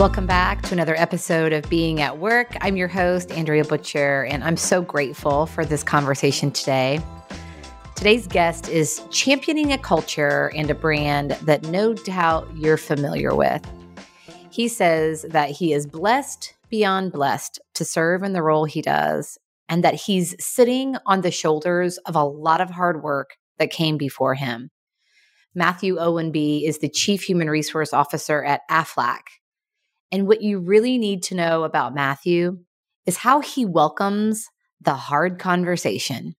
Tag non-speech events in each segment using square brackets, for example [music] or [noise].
Welcome back to another episode of Being at Work. I'm your host, Andrea Butcher, and I'm so grateful for this conversation today. Today's guest is championing a culture and a brand that no doubt you're familiar with. He says that he is blessed beyond blessed to serve in the role he does, and that he's sitting on the shoulders of a lot of hard work that came before him. Matthew Owenby is the Chief Human Resource Officer at AFLAC. And what you really need to know about Matthew is how he welcomes the hard conversation.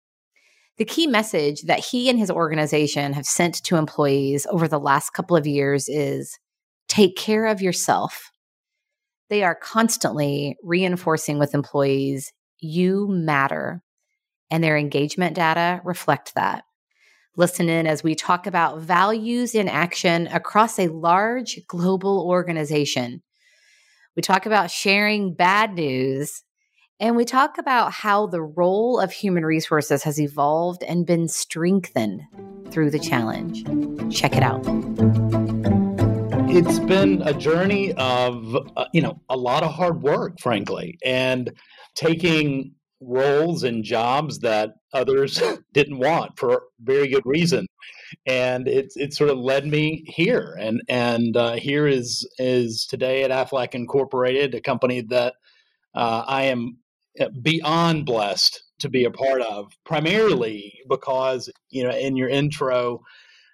The key message that he and his organization have sent to employees over the last couple of years is take care of yourself. They are constantly reinforcing with employees, you matter. And their engagement data reflect that. Listen in as we talk about values in action across a large global organization. We talk about sharing bad news and we talk about how the role of human resources has evolved and been strengthened through the challenge. Check it out. It's been a journey of, uh, you know, a lot of hard work, frankly, and taking roles and jobs that others [laughs] didn't want for very good reason and it it sort of led me here and and uh, here is is today at Aflac Incorporated a company that uh, I am uh, beyond blessed to be a part of, primarily because, you know, in your intro,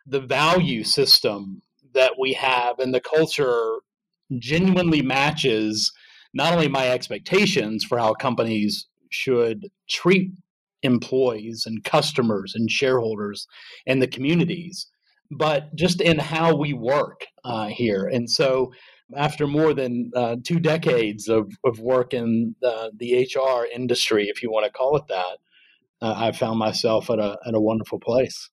the value system that we have and the culture genuinely matches not only my expectations for how companies should treat employees and customers and shareholders and the communities, but just in how we work uh, here. And so after more than uh, two decades of, of work in the, the HR industry, if you want to call it that, uh, I found myself at a, at a wonderful place.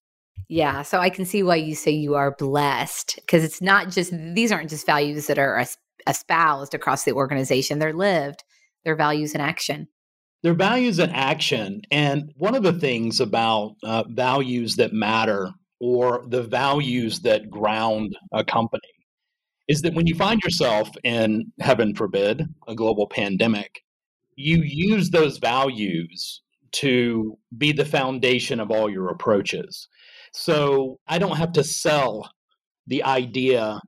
Yeah, so I can see why you say you are blessed because it's not just these aren't just values that are espoused across the organization; they're lived, they're values in action. They're values in action, and one of the things about uh, values that matter or the values that ground a company is that when you find yourself in, heaven forbid, a global pandemic, you use those values to be the foundation of all your approaches. So I don't have to sell the idea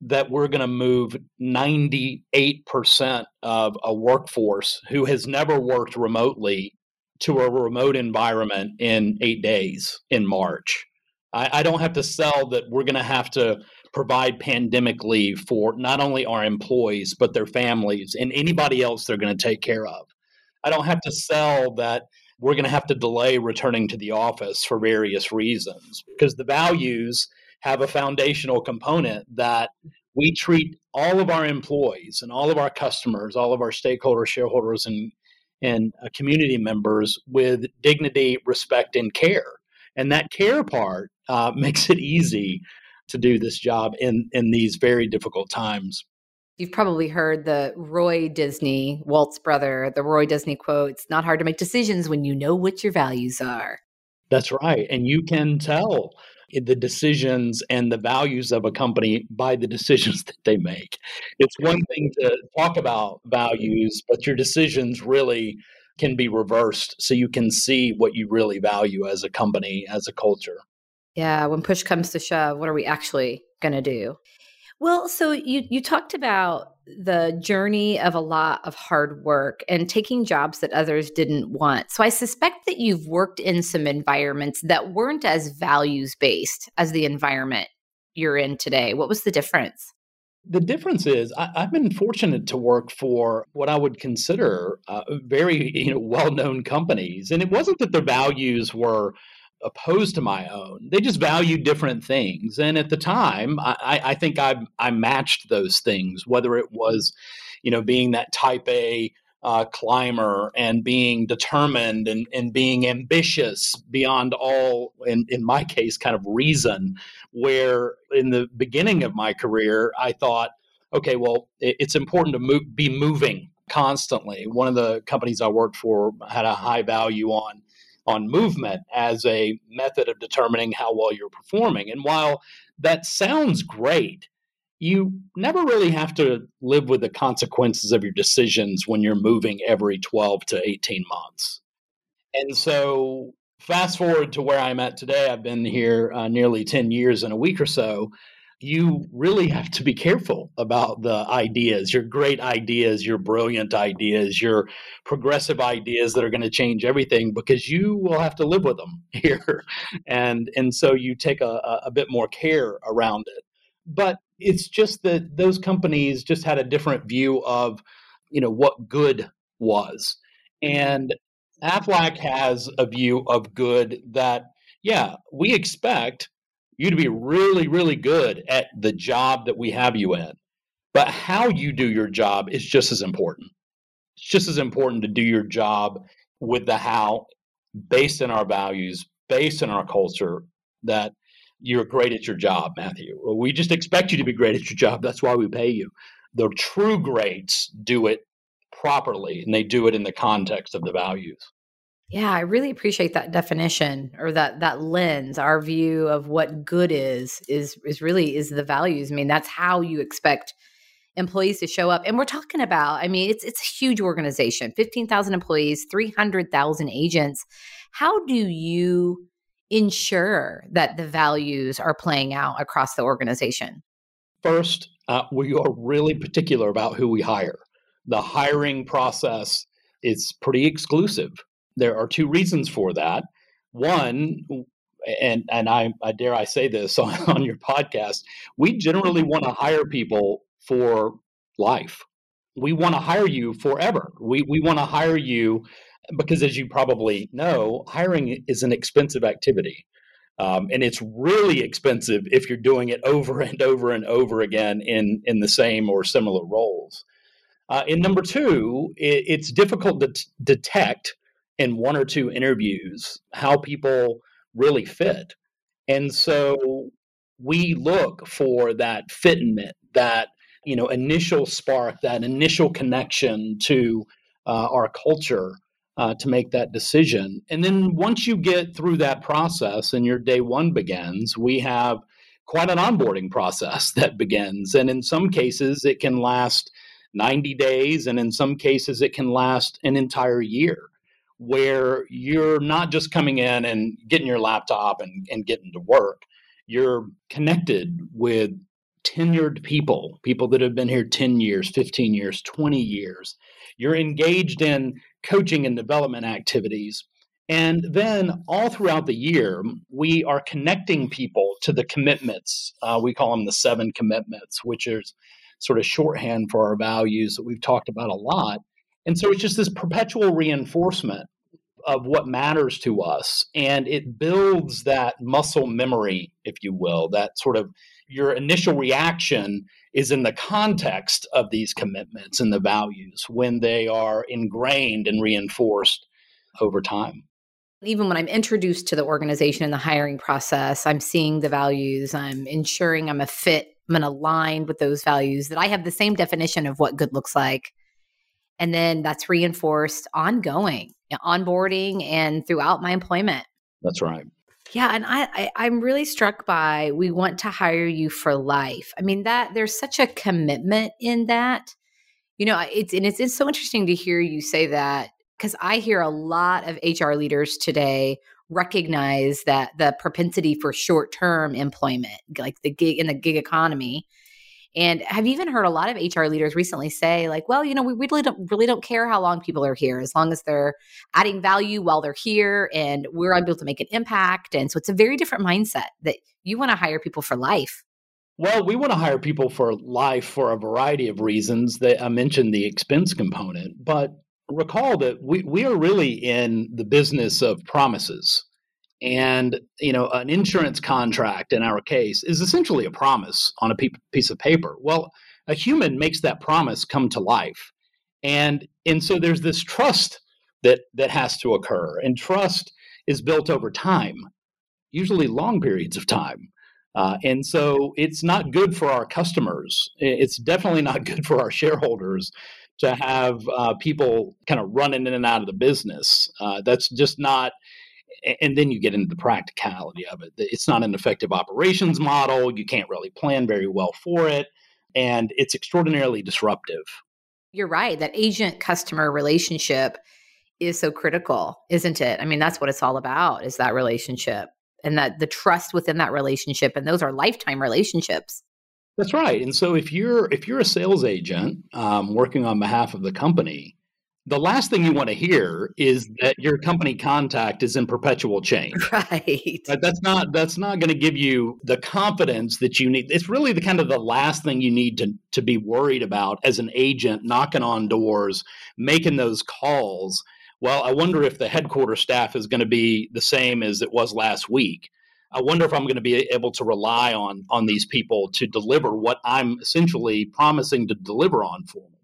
that we're going to move 98% of a workforce who has never worked remotely to a remote environment in eight days in March. I, I don't have to sell that we're going to have to provide pandemic leave for not only our employees, but their families and anybody else they're going to take care of. I don't have to sell that we're going to have to delay returning to the office for various reasons because the values have a foundational component that we treat all of our employees and all of our customers, all of our stakeholders, shareholders, and and uh, community members with dignity, respect, and care. And that care part uh, [laughs] makes it easy to do this job in in these very difficult times. You've probably heard the Roy Disney, Walt's brother, the Roy Disney quote, it's not hard to make decisions when you know what your values are. That's right. And you can tell the decisions and the values of a company by the decisions [laughs] that they make. It's one thing to talk about values, but your decisions really can be reversed so you can see what you really value as a company, as a culture. Yeah, when push comes to shove, what are we actually going to do? Well, so you you talked about the journey of a lot of hard work and taking jobs that others didn't want. So I suspect that you've worked in some environments that weren't as values based as the environment you're in today. What was the difference? The difference is I, have been fortunate to work for what I would consider uh, very you know well known companies, and it wasn't that their values were opposed to my own. They just value different things. And at the time, I, I think I, I matched those things, whether it was, you know, being that type A uh, climber and being determined and, and being ambitious beyond all, in, in my case, kind of reason. Where in the beginning of my career, I thought, okay, well, it, it's important to move, be moving constantly. One of the companies I worked for had a high value on on movement as a method of determining how well you're performing. And while that sounds great, you never really have to live with the consequences of your decisions when you're moving every 12 to 18 months. And so, fast forward to where I'm at today, I've been here uh, nearly 10 years in a week or so you really have to be careful about the ideas, your great ideas, your brilliant ideas, your progressive ideas that are going to change everything because you will have to live with them [laughs] here. And and so you take a, a bit more care around it. But it's just that those companies just had a different view of, you know, what good was. And Aflac has a view of good that, yeah, we expect you to be mm-hmm. really, really good at the job that we have you in. But how you do your job is just as important. It's just as important to do your job with the how, based in our values, based in our culture, that you're great at your job, Matthew. We just expect you to be great at your job. That's why we pay you. The true greats do it properly, and they do it in the context of the values. Yeah, I really appreciate that definition or that that lens. Our view of what good is is is really is the values. I mean, that's how you expect employees to show up. And we're talking about, I mean, it's it's a huge organization, 15,000 employees, 300,000 agents. How do you ensure that the values are playing out across the organization? First, uh, we are really particular about who we hire. The hiring process is pretty exclusive there are two reasons for that. One, and and I, I dare I say this [laughs] on, on your podcast, we generally want to hire people for life. We want to hire you forever. We we want to hire you because, as you probably know, hiring is an expensive activity. Um, and it's really expensive if you're doing it over [laughs] and over and over again in in the same or similar roles. Uh, and number two, it, it's difficult to t- detect in one or two interviews how people really fit. And so we look for that fitment, that you know initial spark, that initial connection to uh, our culture uh, to make that decision. And then once you get through that process and your day one begins, we have quite an onboarding process [laughs] that begins. And in some cases, it can last 90 days, and in some cases, it can last an entire year where you're not just coming in and getting your laptop and, and getting to work. You're connected with tenured people, people that have been here 10 years, 15 years, 20 years. You're engaged in coaching and development activities. And then all throughout the year, we are connecting people to the commitments. Uh, we call them the seven commitments, which is sort of shorthand for our values that we've talked about a lot. And so it's just this perpetual reinforcement of what matters to us. And it builds that muscle memory, if you will, that sort of your initial reaction is in the context of these commitments and the values when they are ingrained and reinforced over time. Even when I'm introduced to the organization in the hiring process, I'm seeing the values, I'm ensuring I'm a fit, I'm aligned with those values, that I have the same definition of what good looks like and then that's reinforced ongoing, eh, onboarding and throughout my employment. That's right. Yeah, and I, I am really struck by we want to hire you for life. I mean that there's such a commitment in that. You know, it's and it's, it's so interesting to hear you say that because I hear a lot of HR leaders today recognize that the propensity for short term employment, like the gig in the gig economy, and have even heard a lot of HR leaders recently say, like, well, you know, we really don't really don't care how long people are here as long as they're adding value while they're here and we're able to make an impact. And so it's a very different mindset that you want to hire people for life. Well, we want to hire people for life for a variety of reasons. That I mentioned the expense component, but recall that we, we are really in the business of promises. And you know, an insurance contract in our case is essentially a promise on a piece of paper. Well, a human makes that promise come to life, and and so there's this trust that that has to occur, and trust is built over time, usually long periods of time. Uh, and so it's not good for our customers. It's definitely not [laughs] good for our shareholders to have uh, people kind of running in and out of the business. Uh, that's just not and then you get into the practicality of it. It's not an effective operations model. You can't really plan very well for it. and it's extraordinarily disruptive. You're right. That agent customer relationship is so critical, isn't it? I mean, that's what it's all about is that relationship and that the trust within that relationship and those are lifetime relationships. That's right. And so if you're if you're a sales agent um, working on behalf of the company, the last thing you want to hear is that your company contact is in perpetual [laughs] change. Right. That's not that's not going to give you the confidence that you need. It's really the kind of the last thing you need to to be worried about as an agent knocking on doors, making those calls. Well, I wonder if the headquarters staff is going to be the same as it was last week. I wonder if I'm going to be able to rely on on these people to deliver what I'm essentially promising to deliver on for them.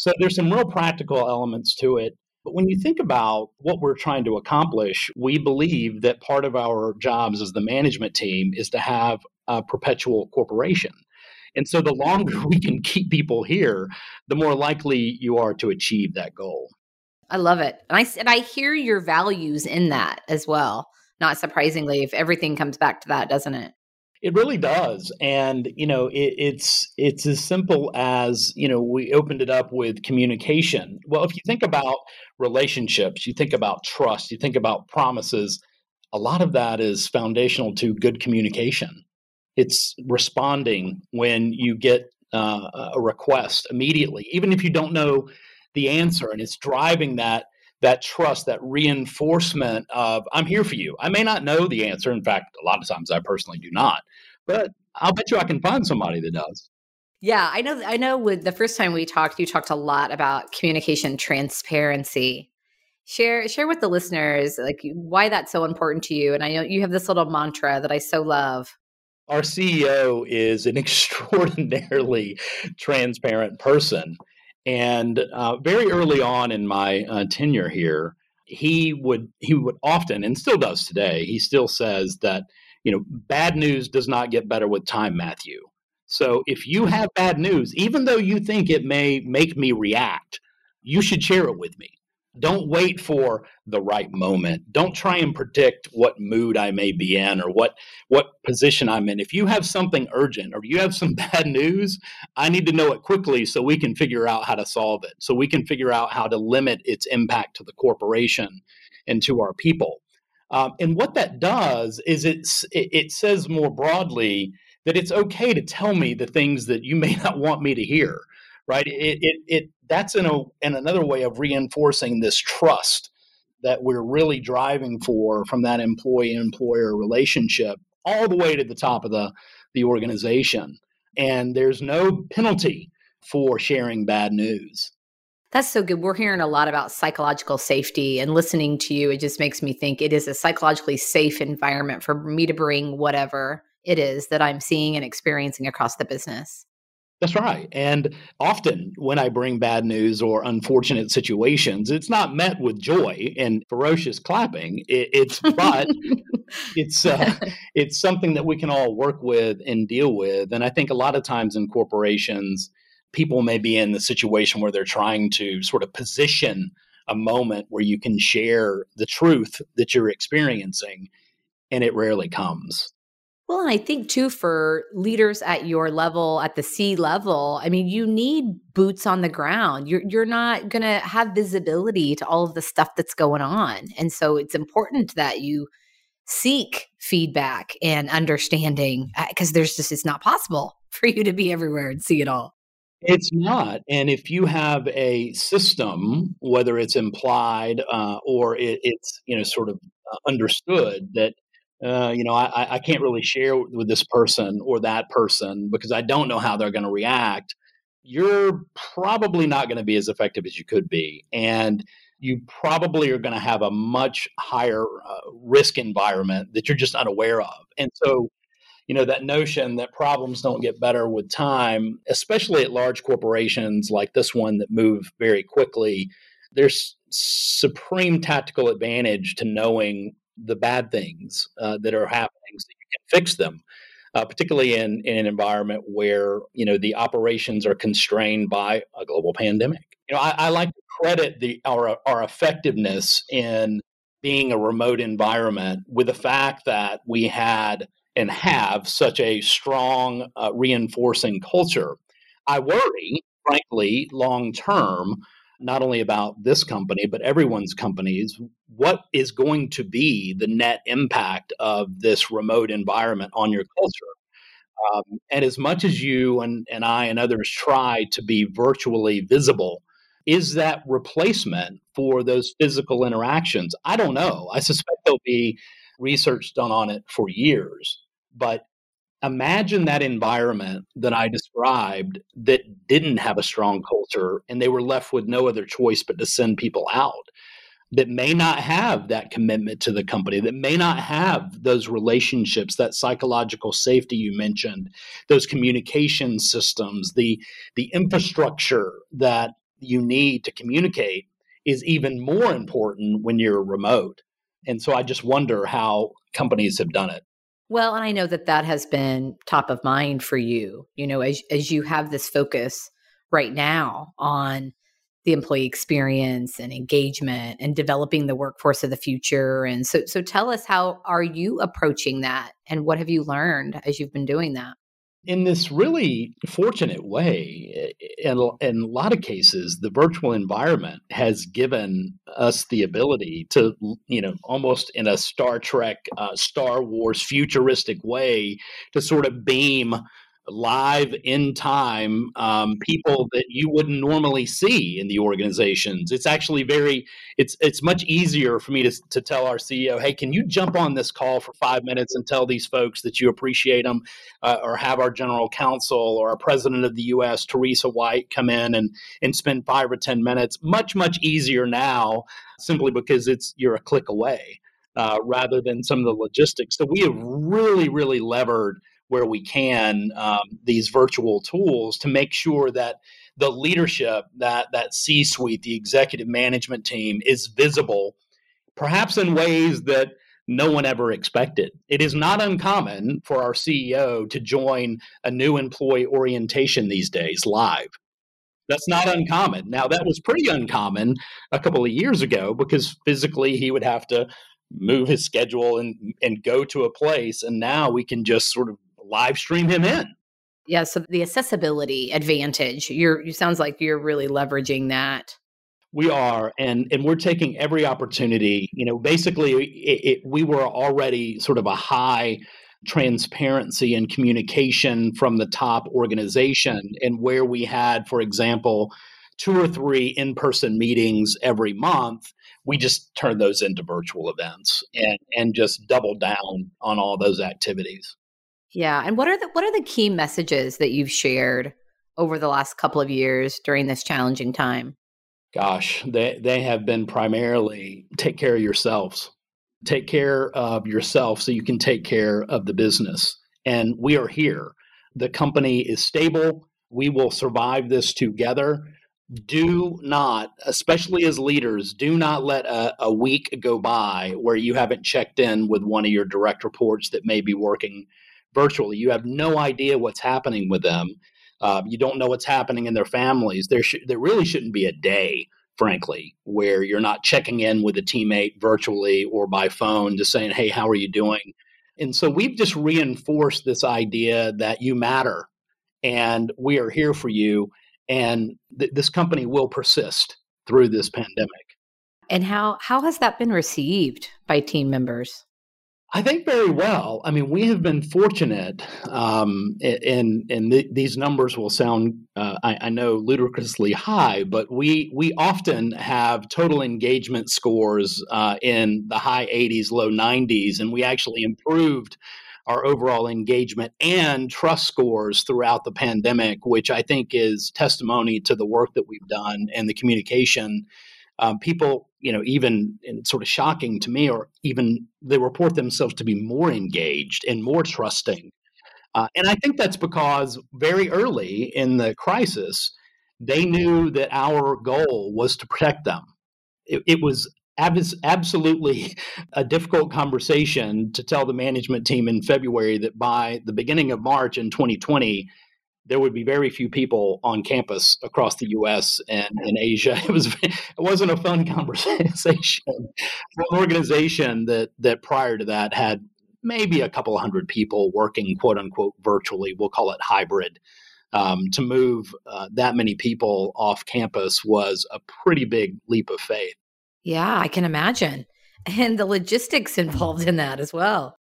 So there's some real practical elements to it. But when you think about what we're trying to accomplish, we believe that part of our jobs as the management team is to have a perpetual corporation. And so the longer [laughs] we can keep people here, the more likely you are to achieve that goal. I love it. And I and I hear your values in that as well not surprisingly, if everything comes back to that, doesn't it? It really does, and you know, it, it's it's as simple as you know we opened it up with communication. Well, if you think about relationships, you think about trust, you think about promises. A lot of that is foundational to good communication. It's responding when you get uh, a request immediately, even if you don't know the answer, and it's driving that that trust, that reinforcement of I'm here for you. I may not know the answer. In fact, a lot of times I personally do not, but I'll bet you I can find somebody that does. Yeah, I know. I know. With the first time we talked, you talked a lot about communication transparency. Share share with the listeners like why that's so important to you. And I know you have this little mantra that I so love. Our CEO is an [laughs] extraordinarily transparent person. And uh, very early on in my uh, tenure here, he would he would often and still does today. He still says that you know bad news does not get better with time, Matthew. So if you have bad news, even though you think it may make me react, you should share it with me. Don't wait for the right moment. Don't try and predict what mood I may be in or what what position I'm in. If you have something urgent or you have some [laughs] bad news, I need to know it quickly so we can figure out how to solve it. So we can figure out how to limit its impact to the corporation and to our people. Um, and what that does is it's, it, it says more broadly that it's okay to tell me the things that you may [laughs] not want me to hear right? It, it, it that's in a in another way of reinforcing this trust that we're really driving for from that employee employer relationship all the way to the top of the the organization. And there's no penalty for sharing bad news. That's so good. We're hearing a lot about psychological safety and listening to you. It just makes me think it is a psychologically safe environment for me to bring whatever it is that I'm seeing and experiencing across the business. That's right. And often when I bring bad news or unfortunate situations, it's not met with joy and ferocious clapping. It, it's but [laughs] it's uh, it's something that we can all work with and deal with. And I think a lot of times in corporations, people may be in the situation where they're trying to sort of position a moment where you can share the truth that you're experiencing, and it rarely comes. Well, and I think too for leaders at your level, at the C level, I mean, you need boots on the ground. You're you're not going to have visibility to all of the stuff that's going on. And so it's important that you seek feedback and understanding because uh, there's just it's not possible [laughs] for you to be everywhere and see it all. It's not. And if you have a system, whether it's implied uh, or it, it's you know sort of uh, understood that uh, you know, I, I can't really share with this person or that person because I don't know how they're going to react. You're probably not going to be as effective as you could be. And you probably are going to have a much higher uh, risk environment that you're just unaware of. And so, you know, that notion that problems don't get better with time, especially at large corporations like this one that move very quickly, there's supreme tactical advantage to knowing the bad things uh, that are happening so you can fix them. Uh, particularly in, in an environment where you know the operations are constrained by a global pandemic. You know, I, I like to credit the our our effectiveness in being a remote environment with the fact that we had and have such a strong uh, reinforcing culture. I worry, frankly, long term, not only about this company, but everyone's companies, what is going to be the net impact of this remote environment on your culture? Um, and as much as you and, and I and others try to be virtually visible, is that replacement for those physical interactions? I don't know. I suspect there'll be research done on it for years. But imagine that environment that I described that didn't have a strong culture and they were left with no other choice but to send people out that may not have that commitment to the company, that may not have those relationships, that psychological safety you mentioned, those communication systems, the the infrastructure that you need to communicate is even more important when you're remote. And so I just wonder how companies have done it. Well, and I know that that has been top of mind for you, you know, as as you have this focus right now on the employee experience and engagement and developing the workforce of the future. And so so tell us how are you approaching that? And what have you learned as you've been doing that in this really fortunate way, in, in a lot of cases, the virtual environment has given us the ability to, you know, almost in a Star Trek, uh, Star Wars futuristic way, to sort of beam live in time um, people that you wouldn't normally see in the organizations. It's actually very it's it's much easier for me to to tell our CEO, hey, can you jump on this call for five minutes and tell these folks that you appreciate them, uh, or have our general counsel or our president of the U.S. Teresa White come in and and spend five or ten minutes. Much much easier now, simply because it's you're a click away. Uh, rather than some of the logistics. So we have really, really levered where we can um, these virtual tools to make sure that the leadership that that c-suite the executive management team is visible perhaps in ways that no one ever expected. It is not uncommon for our ceo to join a new employee orientation these days live. That's not uncommon. Now that was pretty uncommon a couple of years ago because physically he would have to move his schedule and and go to a place and now we can just sort of live stream him in. Yeah, so the accessibility advantage, you're you sounds like you're really leveraging that. We are, and and we're taking every opportunity. You know, basically, it, it, we were already sort of a high transparency and communication from the top organization, and where we had, for example, two or three in-person meetings every month we just turned those into virtual events and and just double down on all those activities yeah. And what are the what are the key messages that you've shared over the last couple of years during this challenging time? Gosh, they they have been primarily take care of yourselves. Take care of yourself so you can take care of the business. And we are here. The company is stable. We will survive this together. Do not, especially as leaders, do not let a, a week go by where you haven't checked in with one of your direct reports that may be working virtually. You have no idea what's happening with them. Uh, you don't know what's happening in their families. There, sh- there really shouldn't be a day, frankly, where you're not checking in with a teammate virtually or by phone, just saying, "Hey, how are you doing?" And so we've just reinforced this idea that you matter, and we are here for you, and th- this company will persist through this pandemic. And how how has that been received by team members? I think very well. I mean, we have been fortunate, um, and and th- these numbers will sound, uh, I, I, know, ludicrously high, but we we often have total engagement scores uh, in the high 80s, low 90s, and we actually improved our overall engagement and trust scores throughout the pandemic, which I think is testimony to the work that we've done and the communication um, people, you know, even sort of shocking to me, or even they report themselves to be more engaged and more trusting. Uh, and I think that's because very early in the crisis, they knew that our goal was to protect them. It, it was ab- absolutely [laughs] a difficult conversation to tell the management team in February that by the beginning of March in 2020, there would be very few people on campus across the U.S. and in Asia. [laughs] It was it wasn't a fun [laughs] conversation for an organization that that prior to that had maybe a couple hundred people working quote unquote virtually. We'll call it hybrid. Um, to move uh, that many people off campus was a pretty big leap of faith. Yeah, I can imagine. And the logistics [laughs] involved in that as well.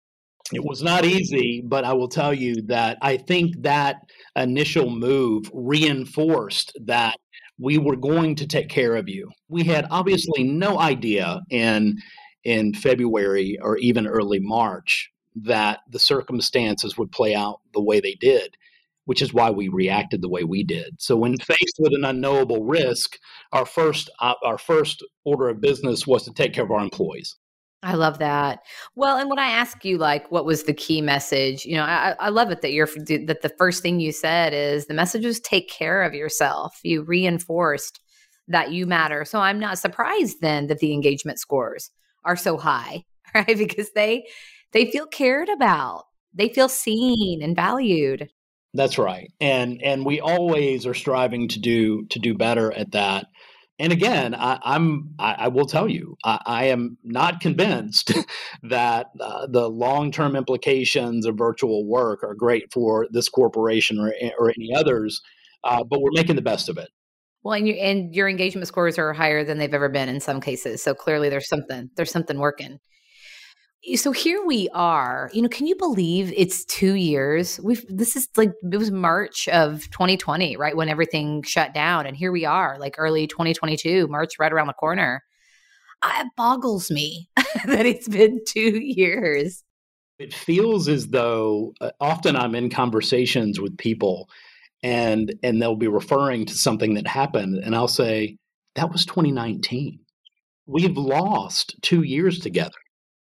It was not easy, but I will tell you that I think that initial move reinforced that we were going to take care of you. We had obviously no idea in in February or even early March that the circumstances would play out the way they did, which is why we reacted the way we did. So when faced with an unknowable risk, our first uh, our first order of business was to take care of our employees. I love that. Well, and when I ask you, like, what was the key message? You know, I, I love it that you're that the first thing you said is the message was take care of yourself. You reinforced that you matter. So I'm not surprised then that the engagement scores are so high, [laughs] right? Because they they feel cared about. They feel seen and valued. That's right. And and we always are striving to do to do better at that and again, I, am I, I, will tell you, I, I am not convinced [laughs] that uh, the long term implications of virtual work are great for this corporation or or any others. Uh, but we're making the best of it. Well, and, you, and your engagement scores are higher than they've ever been in some cases. So clearly, there's something there's something working so here we are you know can you believe it's two years? We've this is like it was march of 2020 right when everything shut down and here we are like early 2022 march right around the corner. It boggles me [laughs] that it's been two years. It feels as though uh, often i'm in conversations with people and and they'll be referring to something that happened and i'll say that was 2019 we've lost two years together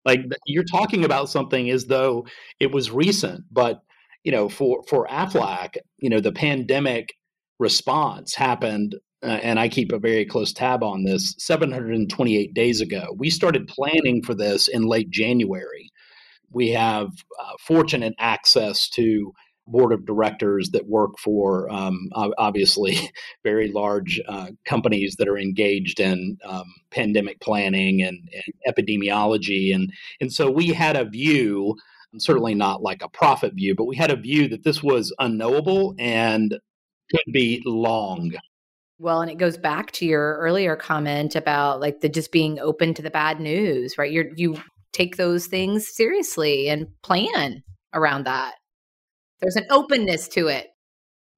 like you're talking about something as though it was recent, but you know, for for Aflac, you know, the pandemic response happened, uh, and I keep a very close tab on this. 728 days ago, we started planning for this in late January. We have uh, fortunate access to board of directors that work for um, obviously [laughs] very large uh, companies that are engaged in um, pandemic planning and, and, epidemiology and and so we had a view certainly not like a prophet view but we had a view that this was unknowable and could be long well, and it goes back to your earlier comment about like the just being open to the bad news, right? You you take those things seriously and plan around that. There's an openness to it.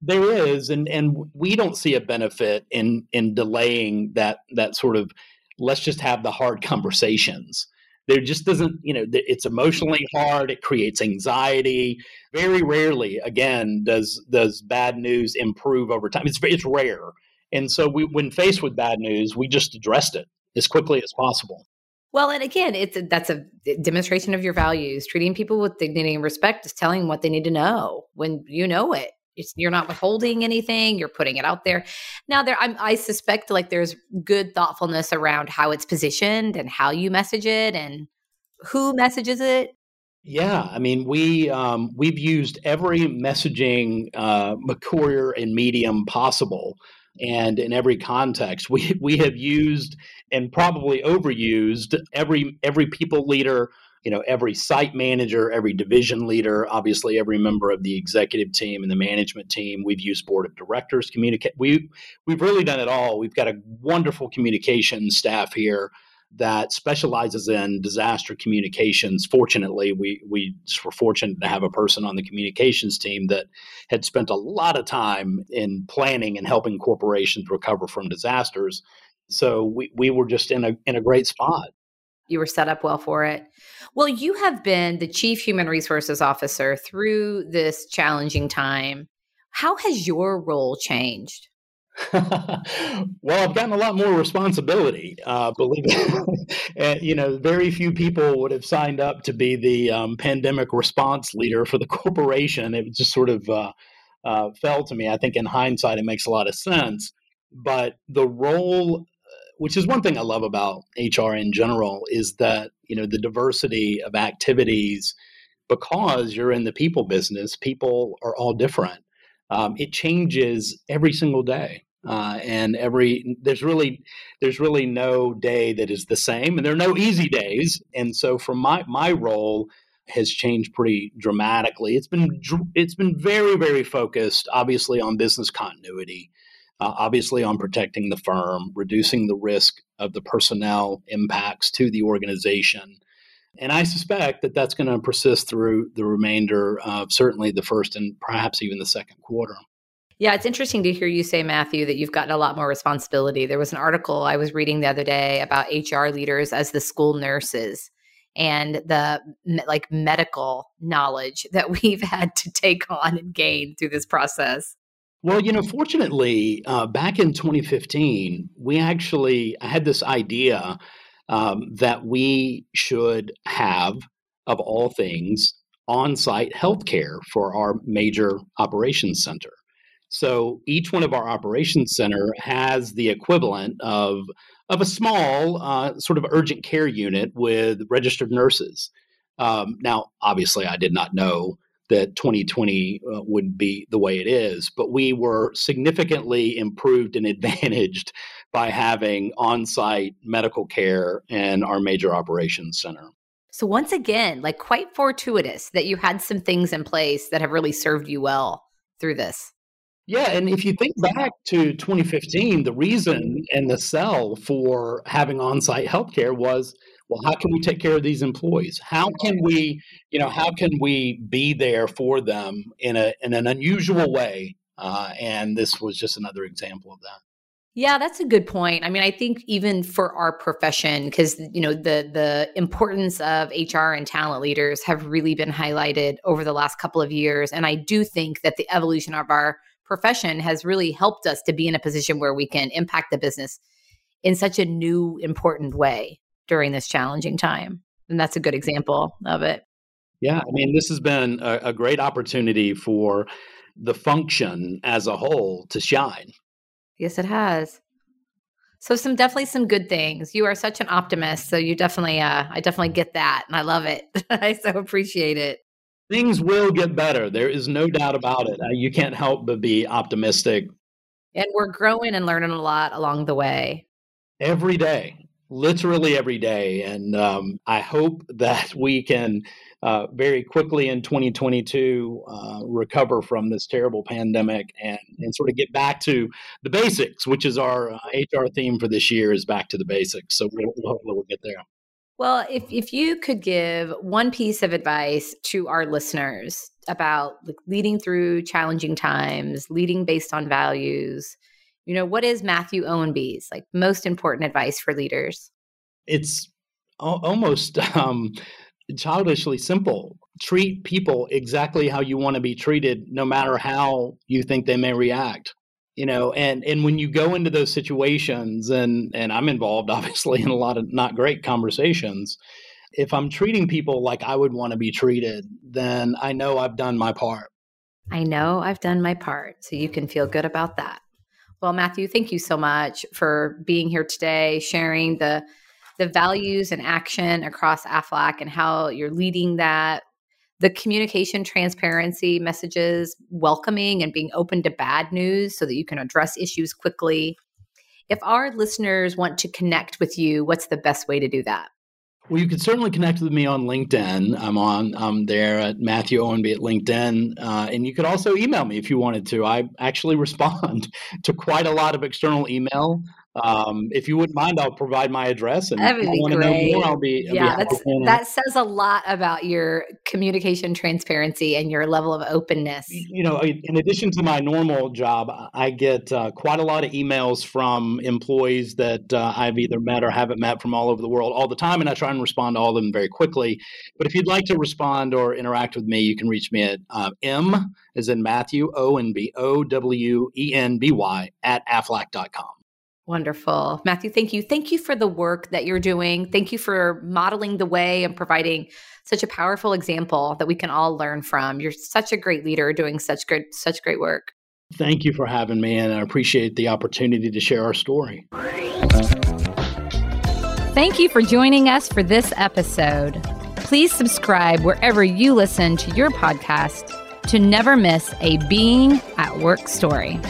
There is, and and we don't see a benefit in in delaying that that sort of let's just have the hard [laughs] conversations. There just doesn't, you know, it's emotionally hard. It creates anxiety. Very rarely, again, does does bad news improve over time. It's it's rare, and so we, when faced with bad news, we just addressed it as quickly as possible. Well, and again, it's a, that's a demonstration of your values. Treating people with dignity and respect is telling what they need to know when you know it. It's, you're not withholding anything. You're putting it out there. Now, there, I'm, I suspect like there's good thoughtfulness around how it's positioned and how you message it and who messages it. Yeah, I mean, we um, we've used every messaging uh, courier and medium possible and in every context. We [laughs] we have used and probably overused every every people leader you know every site manager every division leader obviously every member of the executive team and the management team. We've used board of directors communicate we we've really done it all. We've got a wonderful communication staff here that specializes in disaster communications. Fortunately, we we were fortunate to have a person on the communications team that had spent a lot of time in planning and helping corporations recover from disasters. So we, we were just in a in a great spot. You were set up well for it. Well, you have been the chief human resources officer through this challenging time. How has your role changed? [laughs] well, I've gotten a lot more responsibility. Uh, believe it, you know, very few people would have signed up to be the um, pandemic response leader for the [laughs] corporation. It just sort of uh, uh, fell to me. I think in hindsight, it makes a lot of sense. But the role, which is one thing I love about HR in general, is that you know the diversity of activities. Because you're in the people business, people are all different. Um, it changes every single day uh, and every there's really there's really no day that is the same and there are no easy days and so from my my role has changed pretty dramatically. It's been it's been very very focused, obviously, on business continuity, uh, obviously on protecting the firm, reducing the risk of the personnel impacts to the organization. And I suspect that that's going to persist through the remainder of certainly the first and perhaps even the second quarter. Yeah, it's interesting to hear you say, Matthew, that you've gotten a lot more responsibility. There was an article I was reading the other day about HR leaders as the school nurses and the like medical knowledge that [laughs] we've had to take on and gain through this process. Well, you know, fortunately, uh, back in 2015, we actually had this idea um, that we should have, of all things, on site healthcare for our major operations center. So each one of our operations center has the equivalent of of a small uh, sort of urgent care unit with registered nurses. Um, now, obviously, I did not know that 2020 uh, would be the way it is, but we were significantly improved and [laughs] advantaged by having on site medical care in our major operations center. So, once again, like quite fortuitous that you had some things in place that have really served you well through this. Yeah, and if you think back to 2015, the reason and the sell for having on-site healthcare was, well, how can we take care of these employees? How can we, you know, how can we be there for them in a in an unusual way? Uh, and this was just another example of that. Yeah, that's a good point. I mean, I think even for our profession, because you know the the importance of HR and talent leaders have really been highlighted over the last couple of years, and I do think that the evolution of our profession has really helped us to be in a position where we can impact the business in such a new, important way during this challenging time. And that's a good example of it. Yeah, I mean, this has been a, a great opportunity for the function as a whole to shine. Yes, it has. So some definitely some good things. You are such an optimist, so you definitely uh I definitely get that and I love it. [laughs] I so appreciate it things will get better. There is no doubt about it. Uh, you can't help but be optimistic. And we're growing and learning a lot along the way. Every day, literally every day. And um, I hope that we can uh, very quickly in 2022 uh, recover from this terrible pandemic and, and sort of get back to the basics, which is our uh, HR theme for this year is back to the basics. So we'll, hopefully we'll get there. Well, if, if you could give one piece of advice to our listeners about like leading through challenging times, leading based on values, you know, what is Matthew Owenby's like most important advice for leaders? It's almost um, childishly simple. Treat people exactly how you want to be treated, no matter how you think they may react you know and and when you go into those situations and and i'm involved [laughs] obviously in a lot of not great conversations if i'm treating people like i would want to be treated then i know i've done my part. I know i've done my part so you can feel good about that. Well matthew thank you so much for being here today sharing the the values and action across aflac and how you're leading that the communication transparency messages welcoming and being open to bad news so that you can address issues quickly if our listeners want to connect with you what's the best way to do that well, you can certainly connect with me on LinkedIn. I'm on. I'm there at Matthew Owenby at LinkedIn, uh, and you could also email me if you wanted to. I actually [laughs] respond to quite a lot of external email. Um, if you wouldn't mind, I'll provide my address. And that would to know More, I'll be, I'll yeah, be that says a lot about your communication transparency and your level of openness. You know, in addition to my normal job, I get uh, quite a lot of emails from employees that uh, I've either met or haven't met from all over the world all the time, and I try and respond to all of them very quickly. But if you'd like to respond or interact with me, you can reach me at uh, M, as in Matthew, O and B O W E N B Y at aflac.com. Wonderful. Matthew, thank you. Thank you for the work that you're doing. Thank you for modeling the way and providing such a powerful example that we can all learn from. You're such a great leader doing such great such great work. Thank you for having me and I appreciate the opportunity to share our story. Thank you for joining us for this episode. Please subscribe wherever you listen to your podcast to never miss a being at work story.